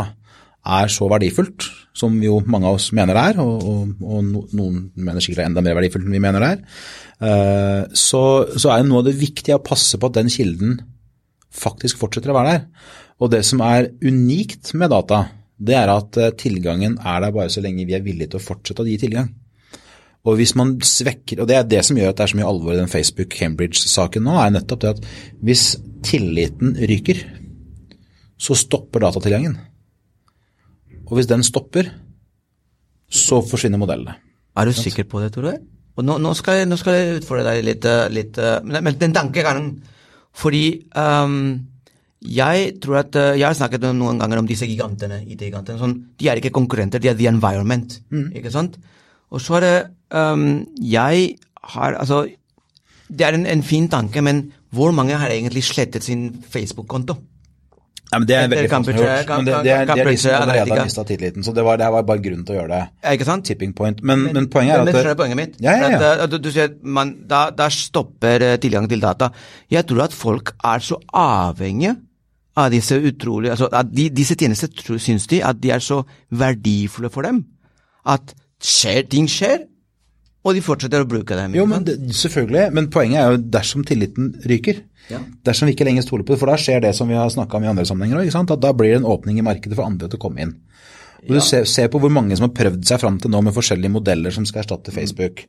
er så verdifullt, som jo mange av oss mener det er, og, og, og noen mener sikkert det er enda mer verdifullt enn vi mener det er, eh, så, så er noe av det viktige å passe på at den kilden faktisk fortsetter å være der. Og det som er unikt med data, det er at eh, tilgangen er der bare så lenge vi er villige til å fortsette å gi tilgang. Og hvis man svekker, og det er det som gjør at det er så mye alvor i den Facebook-Cambridge-saken nå, er nettopp det at hvis tilliten ryker, så stopper datatilgangen. Og hvis den stopper, så forsvinner modellene.
Er du sikker på det, Tore? Og nå, nå, skal jeg, nå skal jeg utfordre deg litt, eh, litt eh, men, den tankegangen Fordi um, jeg tror at eh, Jeg har snakket noen ganger om disse gigantene, IT-gigantene. Sånn, de er ikke konkurrenter, de er the environment. Ikke sant? Og så er det um, Jeg har Altså, det er en, en fin tanke, men hvor mange har egentlig slettet sin Facebook-konto?
Ja, men det er veldig få som har gjort. Men det, det, er, det er de som allerede har mista tilliten. Så det var, det var bare grunn til å gjøre det.
Ja, Ikke sant?
Tipping point. Men, men, poenget er
Men
at
skjønner du poenget mitt?
Ja, ja, ja.
At, uh, du, du sier at man, da, da stopper tilgang tilgangen til data. Jeg tror at folk er så avhengige av disse utrolige altså at de, Disse tjenester syns de at de er så verdifulle for dem at skjer, ting skjer, og de fortsetter å bruke dem.
Jo, men det, selvfølgelig. Men poenget er jo dersom tilliten ryker.
Ja.
Dersom vi ikke lenger stoler på det. For da skjer det som vi har snakka om i andre sammenhenger òg. Da blir det en åpning i markedet for andre til å komme inn. Og du ser, ser på hvor mange som har prøvd seg fram til nå med forskjellige modeller som skal erstatte Facebook.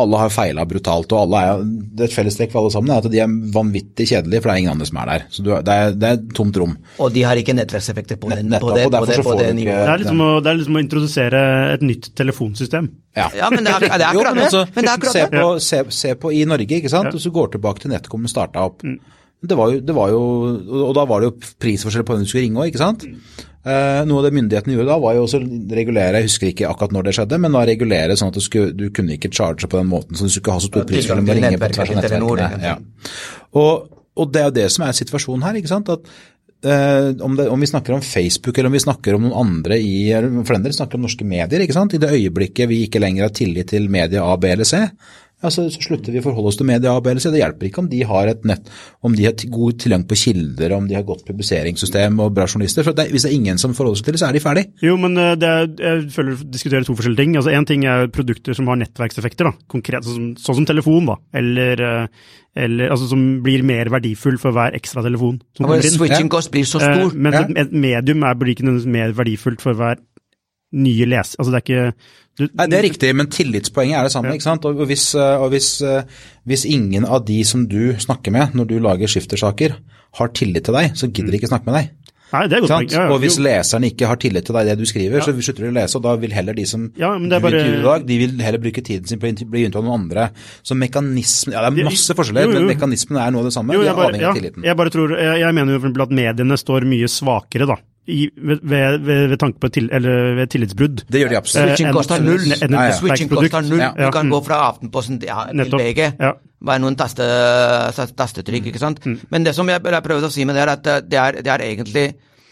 Alle har feila brutalt, og alle er, det er et fellestrekk for alle sammen er at de er vanvittig kjedelige, for det er ingen andre som er der. Så du, det, er, det er et tomt rom.
Og de har ikke nettverkseffekter på, den,
Nettopp,
på det,
og derfor
på det,
så
på
får
det
ikke-
nivået.
Det er, liksom å, det er liksom å introdusere et nytt telefonsystem.
Ja.
Ja, men det er, det er
Jo,
akkurat
men
det.
altså,
Men det er akkurat
se,
det.
på, se, se på i Norge, ikke sant?
Ja.
Hvis du går tilbake til NetCom starta opp.
Mm.
Det var, jo, det var jo, og da var det jo prisforskjell på hvem du skulle ringe òg, ikke sant. Eh, noe av det myndighetene gjorde da, var jo også regulere, jeg husker ikke akkurat når det skjedde, men da regulere sånn at du, skulle, du kunne ikke charge på den måten, så du skulle ikke ha så stor
pris
prisforskjell å ringe på tvers av nettverkene. Ja. Og, og det er jo det som er situasjonen her, ikke sant. At eh, om, det, om vi snakker om Facebook eller om vi snakker om noen andre i For den del snakker om norske medier. ikke sant? I det øyeblikket vi ikke lenger har tillit til media A, B eller C, ja, så, så slutter vi å forholde oss til media og BLC. Det hjelper ikke om de har et nett, om de har god tilgang på kilder, om de har godt publiseringssystem og bra journalister. for det, Hvis det er ingen som forholder seg til det, så er de ferdig.
Jo, men eh, det er, jeg føler vi diskuterer to forskjellige ting. Altså, Én ting er produkter som har nettverkseffekter, da. konkret, sånn, som- sånn som telefon, da. Eller, eh, eller altså, som blir mer verdifull for hver ekstra telefon som
ja,
kommer inn.
switching cost blir så
Eh,
stor.
mens
Ja.
et, et medium er, blir ikke mer verdifullt for hver nye leser. Altså, det er ikke du,
Nei, Det er riktig, men tillitspoenget er det samme. ikke sant? Og hvis, eh, og hvis, eh, hvis ingen av de som du snakker med når du lager skiftersaker, har tillit til deg, så gidder de ikke snakke med deg.
Nei, det er godt poeng. Ja, ja,
og hvis
jo.
leserne ikke har tillit til deg det du skriver, så slutter de å lese, og da vil heller de som
Ja,
du
bare-
intervjuer i dag, de vil heller bruke tiden sin på å bli intervjuet av noen andre. Så mekanismen Ja, det er masse forskjeller,
Jo, jo.
men mekanismen er noe av det samme.
Jo,
jeg,
jeg
er
bare,
avhengig
ja,
av tilliten.
jeg bare tror, jeg, jeg mener jo at mediene står mye svakere da, i, ved, ved, ved, tanke på til, eller ved tillitsbrudd.
Det gjør de absolutt.
Eh,
Switching
en-
koster null.
en- en
Ja, ja.
Switching koster null.
Ja.
Du kan
mm.
gå fra Aftenposten til, ja, til. VG.
Ja.
Bare noen taste, tastetrykk, ikke sant. Men det som jeg, jeg prøvde å si med det, er at eh, det er, det er egentlig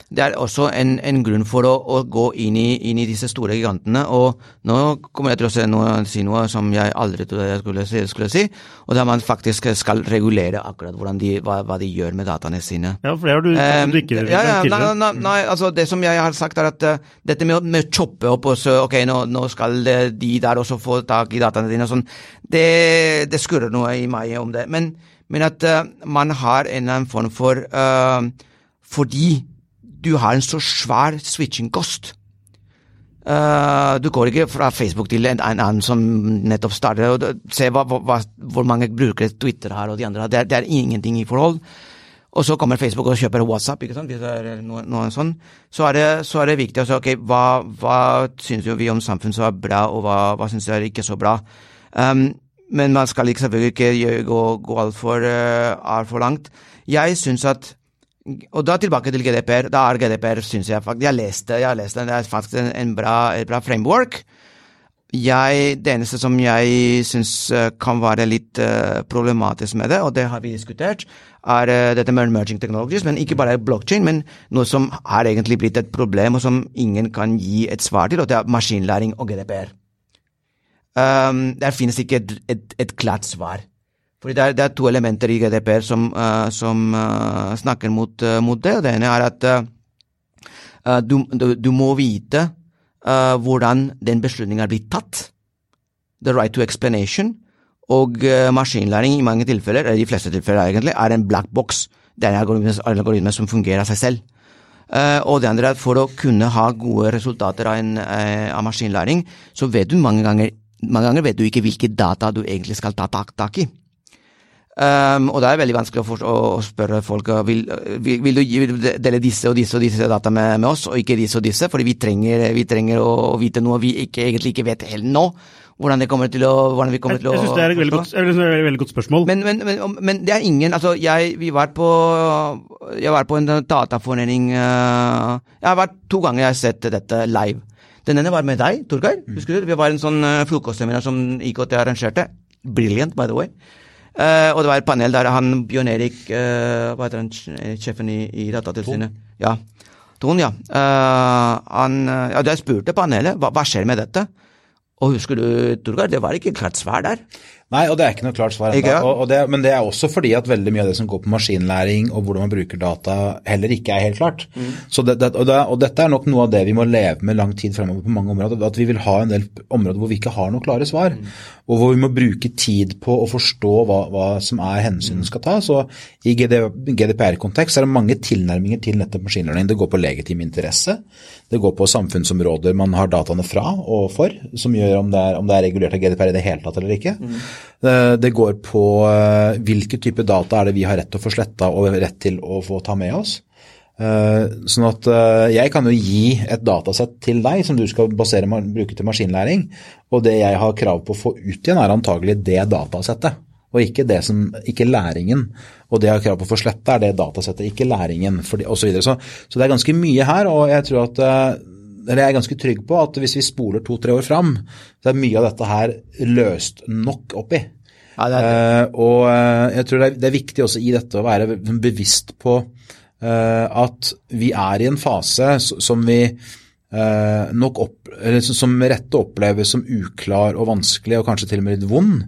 det er også en, en grunn for å, å gå inn i, inn i disse store gigantene. Og nå kommer jeg til å si noe, si noe som jeg aldri trodde jeg skulle si, skulle si, og det er man faktisk skal regulere akkurat de, hva, hva de gjør med dataene sine.
Ja, for det har du,
Um,
du ikke
ja, ja, nei, nei, nei, altså det som jeg har sagt er at uh, dette med å, med choppe opp og så, ok, nå, nå skal eh, de der også få tak i dataene dine og sånn, det, det skurrer noe i meg om det. Men, men at uh, man har en eller annen form for uh, Fordi du har en så svær switching cost, Uh, du går ikke fra Facebook til en, en annen som nettopp starter, og se hva, hva, hvor mange brukere Twitter har og de andre har. Det, det, er ingenting i forhold. Og så kommer Facebook og kjøper WhatsApp, ikke sant? hvis det er noe, noe sånn. Så er, det, så er det viktig å si ok, hva, hva syns vi om samfunn som er bra, og hva, hva syns vi er ikke så bra. Um, men man skal ikke, selvfølgelig ikke gå, gå altfor uh, alt for langt. Jeg syns at og da tilbake til GDPR. Da er GDPR, syns jeg faktisk Jeg har lest det, jeg har lest det det er faktisk en, en bra, et bra framework. Jeg, det eneste som jeg syns eh, kan være litt uh, problematisk med det, og det har vi diskutert, er uh, dette med emerging technologies, men ikke bare blockchain, men noe som har egentlig blitt et problem, og som ingen kan gi et svar til, og det er maskinlæring og GDPR. Um, der finnes ikke et, et, et klart svar. Fordi det er, det er, to elementer i GDPR som, uh, som uh, snakker mot, uh, mot, det. Det ene er at du, du, du, må vite hvordan den beslutningen er blitt tatt. The right to explanation. Og maskinlæring i mange tilfeller, eller de fleste tilfeller egentlig, er en black box. Det er en algoritme som fungerer av seg selv. og det andre er at for å kunne ha gode resultater av, en, av maskinlæring, så vet du mange ganger, mange ganger vet du ikke hvilke data du egentlig skal ta tak, tak i. Um, og det er veldig vanskelig å, for, å, å spørre folk vil, vil, vil, du dele disse og disse og disse data med, med, oss, og ikke disse og disse, fordi vi trenger, vi trenger å, å, vite noe vi ikke, egentlig ikke vet helt nå. Hvordan det kommer til å hvordan vi kommer
til å Jeg syns det er et veldig godt, et veldig godt spørsmål.
Men, men, men, men, det er ingen Altså, jeg, vi var på, jeg var på en dataforening uh, Jeg har vært to ganger jeg har sett dette live. Den ene var med deg, Torgeir. Mm. Husker du? Vi var en sånn uh, frokostseminar som IKT arrangerte. Brilliant, by the way. Uh, og det var et panel der han Bjørn Erik, uh, hva heter han, sjefen i, i Datatilsynet? Ja. Ton, ja. Uh, han, ja. Jeg spurte panelet hva, hva skjer med dette. Og husker du, Torgeir, det var ikke klart svar der.
Nei, og det er ikke noe klart svar ennå. Men det er også fordi at veldig mye av det som går på maskinlæring og hvordan man bruker data, heller ikke er helt klart. Mm. Det, det, og, det, og, dette er nok noe av det vi må leve med lang tid fremover på mange områder. At vi vil ha en del områder hvor vi ikke har noen klare svar. Mm. Og hvor vi må bruke tid på å forstå hva, hva som er hensynene skal ta. Så i GDPR-kontekst er det mange tilnærminger til nettopp maskinlæring. Det går på legitim interesse. Det går på samfunnsområder man har dataene fra og for, som gjør om det er, om det er regulert av GDPR i det hele tatt eller ikke. Mm. Eh, det går på eh, hvilke type data er det vi har rett til å få sletta og rett til å få ta med oss. Eh, sånn at jeg kan jo gi et datasett til deg som du skal basere, bruke til maskinlæring, og det jeg har krav på å få ut igjen er antagelig det datasettet, og ikke, det som, ikke læringen. Og det jeg har krav på å få sletta er det datasettet, ikke læringen, og Så, videre. så Så det er ganske mye her, og jeg tror at eller jeg er ganske trygg på at hvis vi spoler to-tre år fram, så er mye av dette her løst nok oppi. Ja, det det. Uh, og uh, jeg tror det er, det er, viktig også i dette å være bevisst på uh, at vi er i en fase som vi nok opp, eller som med rette oppleves som uklar og vanskelig og kanskje til og med litt vond.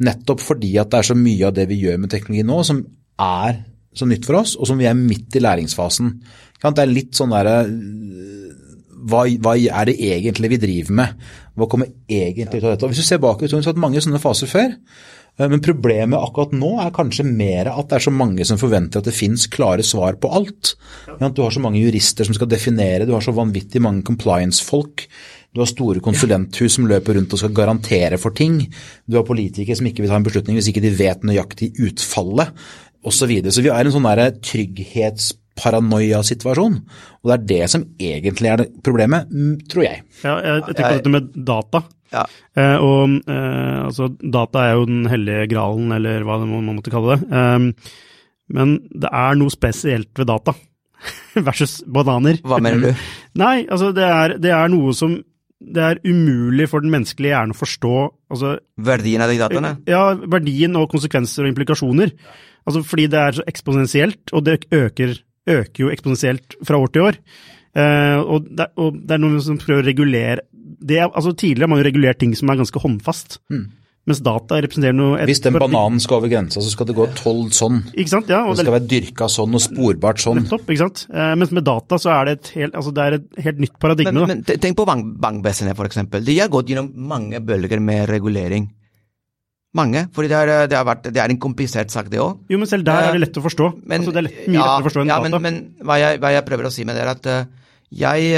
Nettopp fordi at det er så mye av det vi gjør med teknologi nå som er så nytt for oss, og som vi er midt i læringsfasen. Det er litt sånn derre hva, hva, er det egentlig vi driver med? Hva kommer egentlig ut av dette? Og hvis du ser bakover, så har vi hatt mange sånne faser før. Eh, men problemet akkurat nå er kanskje mer at det er så mange som forventer at det finnes klare svar på alt. Du har så mange jurister som skal definere, du har så vanvittig mange compliance-folk. Du har store konsulenthus som løper rundt og skal garantere for ting. Du har politikere som ikke vil ta en beslutning hvis ikke de vet nøyaktig utfallet osv. Så, videre. så vi er en sånn trygghets paranoia-situasjon. Og det er det som egentlig er det problemet, tror jeg.
Ja, jeg, tenker på dette med data. Ja. Eh, og eh, altså, data er jo den hellige gralen, eller hva man måtte kalle det. Eh, men det er noe spesielt ved data versus bananer.
Hva mener du?
Nei, altså det er, det er noe som det er umulig for den menneskelige hjernen å forstå altså,
Verdien av de dataene?
Ja, verdien og konsekvenser og implikasjoner. Altså Fordi det er så eksponentielt, og det øker øker jo eksponentielt fra år til år. Uh, og, det, og, det, er noen som prøver å regulere det, altså Tidligere har man jo regulert ting som er ganske håndfast. Mm. Mens data representerer noe
Hvis den bananen skal over grensa, så skal det gå tolv sånn.
Ikke sant? Ja,
og det skal være dyrka sånn og sporbart sånn.
Nettopp, ikke sant. Uh, mens med data så er det et helt, altså det er et helt nytt paradigme.
Men, men tenk på bankvesenet, for eksempel. De har gått gjennom mange bølger med regulering. Mange, For det er, det, det er, en komplisert sak, det òg.
Jo, men selv der er det lett å forstå. Men, altså, det er lett, mye ja, lettere å forstå enn
ja, data. Men, men hva, jeg, hva, jeg, prøver å si med det, er at uh, Jeg,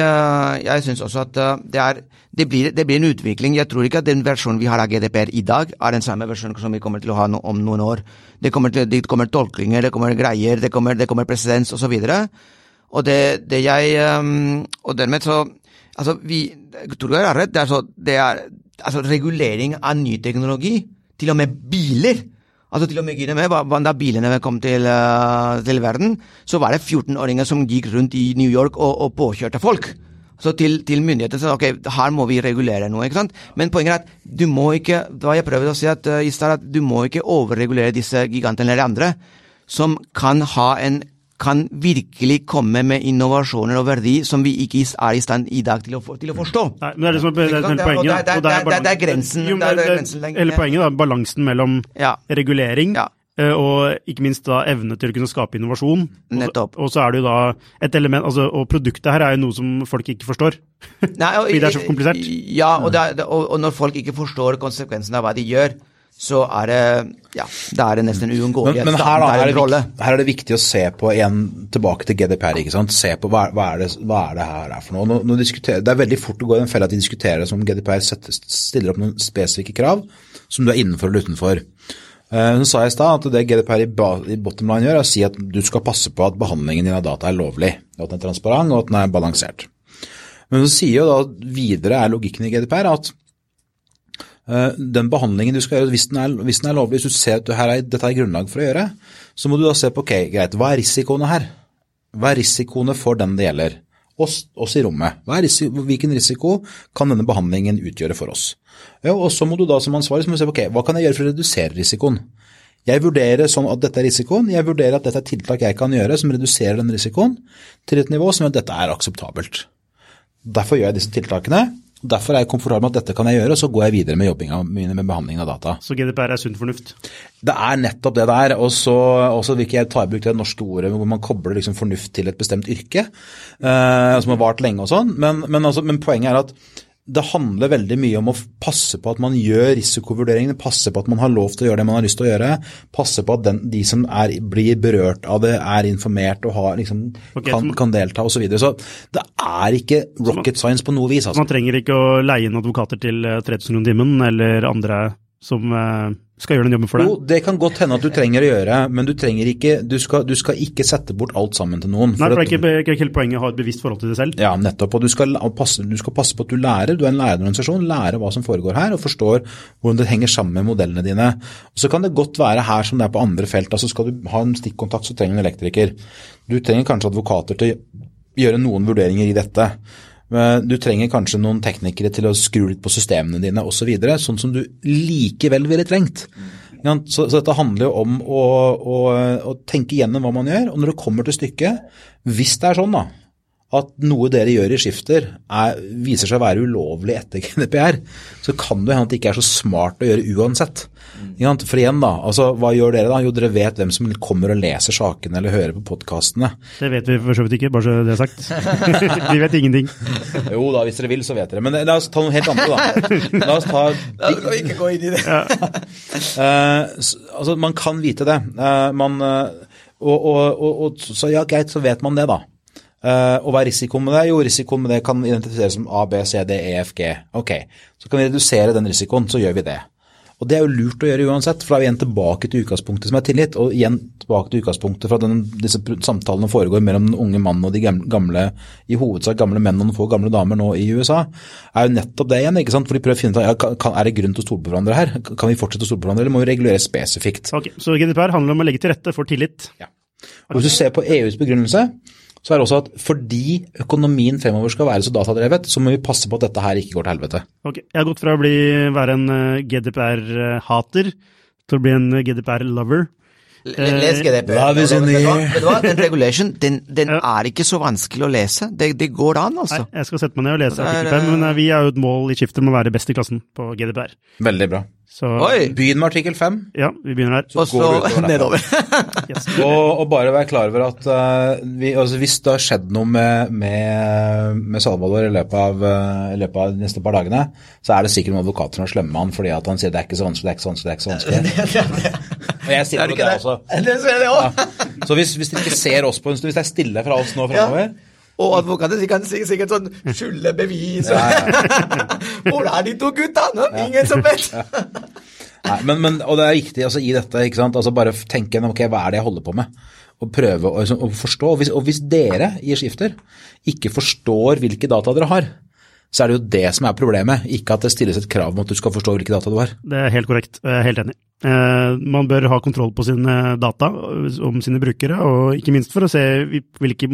jeg syns også at det, er, det, blir, det, blir, en utvikling. Jeg tror ikke at den versjonen vi har av GDPR i dag, er den samme versjonen som vi kommer til å ha no, om noen år. Det kommer, til, det kommer, tolkninger, det kommer greier, det kommer, det kommer presedens osv. Og, så og det, det jeg Og dermed så Altså, vi tror jeg har rett. Det er, så, det er altså, regulering av ny teknologi. Til og med biler Altså til å begynne med, Da bilene kom til, uh, til verden, så var det 14-åringer som gikk rundt i New York og, og påkjørte folk. Så til, til myndighetene sa ok, her må vi regulere noe. ikke sant? Men poenget er at du må ikke det var jeg prøvde å si at, uh, i stad, at du må ikke overregulere disse gigantene eller andre som kan ha en kan virkelig komme med innovasjoner og verdi som vi ikke er i stand i dag til å, til å forstå.
Nei, men Det er det som er, det er poenget.
Det, det, det, er grensen. Jo, det er, grensen
hele poenget er balansen mellom ja. regulering ja. Eh, og ikke minst da evne til å kunne skape innovasjon.
Nettopp.
Og, så er det jo da et element, altså, og produktet her er jo noe som folk ikke forstår. Nei, og, Fordi det er så komplisert.
Ja, og, og, og når folk ikke forstår konsekvensen av hva de gjør, så er det ja, det er nesten nesten uunngåelig.
Men, men her, da, er det, viktig, her er det viktig å se på igjen tilbake til GDPR. ikke sant? Se på hva, hva, er, det, hva er det her er for noe. Nå, nå det er veldig fort å gå i den fella at de diskuterer som GDPR setter, stiller opp noen spesifikke krav som du er innenfor eller utenfor. Hun sa i stad at det GDPR i, bottom line gjør, er å si at du skal passe på at behandlingen din av data er lovlig, at den er transparent og at den er balansert. Men så sier jo da videre er logikken i GDPR at Eh, den behandlingen du skal gjøre, hvis den er, hvis den er lovlig, hvis du ser at her er, dette er grunnlag for å gjøre, så må du da se på ok, greit, hva er risikoene her? Hva er risikoene for den det gjelder? Oss, oss i rommet. Risiko, hvilken risiko kan denne behandlingen utgjøre for oss? Ja, og Så må du da som ansvarlig må du se på ok, hva kan jeg gjøre for å redusere risikoen? Jeg vurderer sånn at dette er risikoen, jeg vurderer at dette er tiltak jeg kan gjøre som reduserer den risikoen til et nivå som gjør at dette er akseptabelt. Derfor gjør jeg disse tiltakene, Derfor er jeg komfortabel med at dette kan jeg gjøre, og så går jeg videre med jobbinga mine med behandlingen av data.
Så GDPR er sunn fornuft?
Det er nettopp det det er. Og så vil ikke jeg ta i bruk det norske ordet hvor man kobler liksom fornuft til et bestemt yrke, eh, som har vart lenge og sånn. Men, men, altså, men poenget er at det handler veldig mye om å passe på at man gjør risikovurderingene, passe på at man har lov til å gjøre det man har lyst til å gjøre, passe på at den, de som er, blir berørt av det, er informert og har, liksom, okay, kan, kan, delta osv. Så, videre. så det er ikke rocket science på noe vis. Altså.
Man trenger ikke å leie inn advokater til 3000 kroner timen eller andre som eh, skal gjøre den jobben for deg?
Jo, det kan godt hende at du trenger å gjøre, men du trenger ikke Du skal, du skal ikke sette bort alt sammen til noen.
Nei, for det er ikke, ikke helt poenget å ha et bevisst forhold til det selv.
Ja, nettopp. Og du skal, passe, du skal passe på at du lærer. Du er en lærerorganisasjon. Lære hva som foregår her, og forstår hvordan det henger sammen med modellene dine. Og Så kan det godt være her som det er på andre felt. altså Skal du ha en stikkontakt, så trenger du en elektriker. Du trenger kanskje advokater til å gjøre noen vurderinger i dette. Du trenger kanskje noen teknikere til å skru litt på systemene dine osv., så sånn som du likevel ville trengt. Så, så, dette handler jo om å, å, å, tenke gjennom hva man gjør. Og når det kommer til stykket, hvis det er sånn da, at noe dere gjør i skifter er, viser seg å være ulovlig etter GDPR, så kan det hende at det ikke er så smart å gjøre uansett. Mm. For igjen, da, altså, hva gjør dere da? Jo, dere vet hvem som kommer og leser sakene eller hører på podkastene.
Det vet vi for så vidt ikke, bare så det er sagt. vi vet ingenting.
jo da, hvis dere vil, så vet dere. Men la oss ta noe helt annet, da. La oss ta
Da oss ikke gå inn i det.
uh, altså, man kan vite det. Uh, man, uh, og, og, og, og, så ja, greit, så vet man det, da. Uh, og hva er risikoen med det? Jo, risikoen med det kan identifiseres som A, B, C, D, E, F, G. Ok, så kan vi redusere den risikoen, så gjør vi det. Og Det er jo lurt å gjøre uansett, for da er vi igjen tilbake til utgangspunktet som er tillit. Og igjen tilbake til utgangspunktet for at den, disse samtalene foregår mellom den unge mannen og de gamle, i hovedsak gamle menn og noen få gamle damer nå i USA, er jo nettopp det igjen. ikke sant? For de prøver å finne ut ja, kan, er det grunn til å stole på hverandre her. Kan vi fortsette å stole på hverandre, eller må vi regulere spesifikt?
Ok, Så GDPR handler om å legge til rette for tillit?
Ja. Og Hvis du ser på EUs begrunnelse, så er det også at fordi økonomien fremover skal være så datadrevet, så må vi passe på at dette her ikke går til helvete.
Ok, Jeg har gått fra å bli, være en eh, GDPR-hater til å bli en eh, GDPR-lover.
Les GDPR. Love is in the air. Den regulation den, den ja. er ikke så vanskelig å lese. Det, det, går an, altså.
Nei, jeg skal sette meg ned og lese artikkel 5, men vi er jo et mål i skiftet om å være best i klassen på GDPR.
Veldig bra. Så, Begynn med artikkel 5.
Ja, vi begynner her.
Så og så nedover.
yes. og, og, bare vær klar over at uh, vi, altså, hvis det har skjedd noe med, med, med Salvador i løpet, av, uh, i løpet av de neste par dagene, så er det sikkert noen advokater som er slemme han fordi at han sier det er ikke så vanskelig, det er ikke så vanskelig, det er ikke så vanskelig. og jeg sier det, det, det også.
Det ser jeg også.
Ja. Så hvis, hvis dere ikke ser oss på en stund, hvis det er stille fra oss nå fremover,
Og advokater kan si- sikkert sånn skylde bevis. Hvor er de to gutta? Nå? Ingen som vet.
Nei, men, men, og det er viktig altså, i dette, ikke sant? Altså, bare tenke gjennom ok, hva er det jeg holder på med, og prøve å, liksom, å forstå. Og hvis, og hvis dere i Skifter ikke forstår hvilke data dere har, så er det jo det som er problemet, ikke at det stilles et krav om at du skal forstå hvilke data du har.
Det er helt korrekt. Jeg er helt enig. Eh, Man bør ha kontroll på sine data om sine brukere, og ikke minst for å se hvilke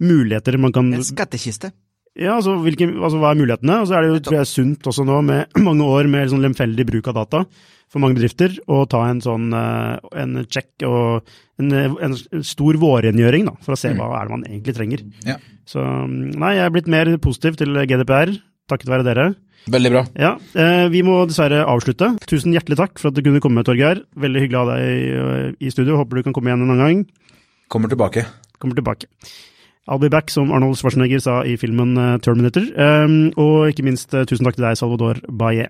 muligheter man kan
En skattkiste.
Ja, altså, hvilke, altså hva er mulighetene? Og så er det jo tror jeg, sunt også nå, med mange år med sånn lemfeldig bruk av data for mange bedrifter, å ta en sånn eh, en check og en, en stor vårrengjøring, da, for å se hva er det man egentlig trenger.
Ja.
Så nei, jeg er blitt mer positiv til GDPR, takket være dere.
Veldig bra.
Ja, eh, vi må dessverre avslutte. Tusen hjertelig takk for at du kunne komme, Torgeir. Veldig hyggelig å ha deg eh, i studio. Håper du kan komme igjen en annen gang.
Kommer tilbake.
Kommer tilbake. I'll be back, som Arnold Schwarzenegger sa i filmen eh, Terminator. Og ikke minst tusen takk til deg, Salvador Baye.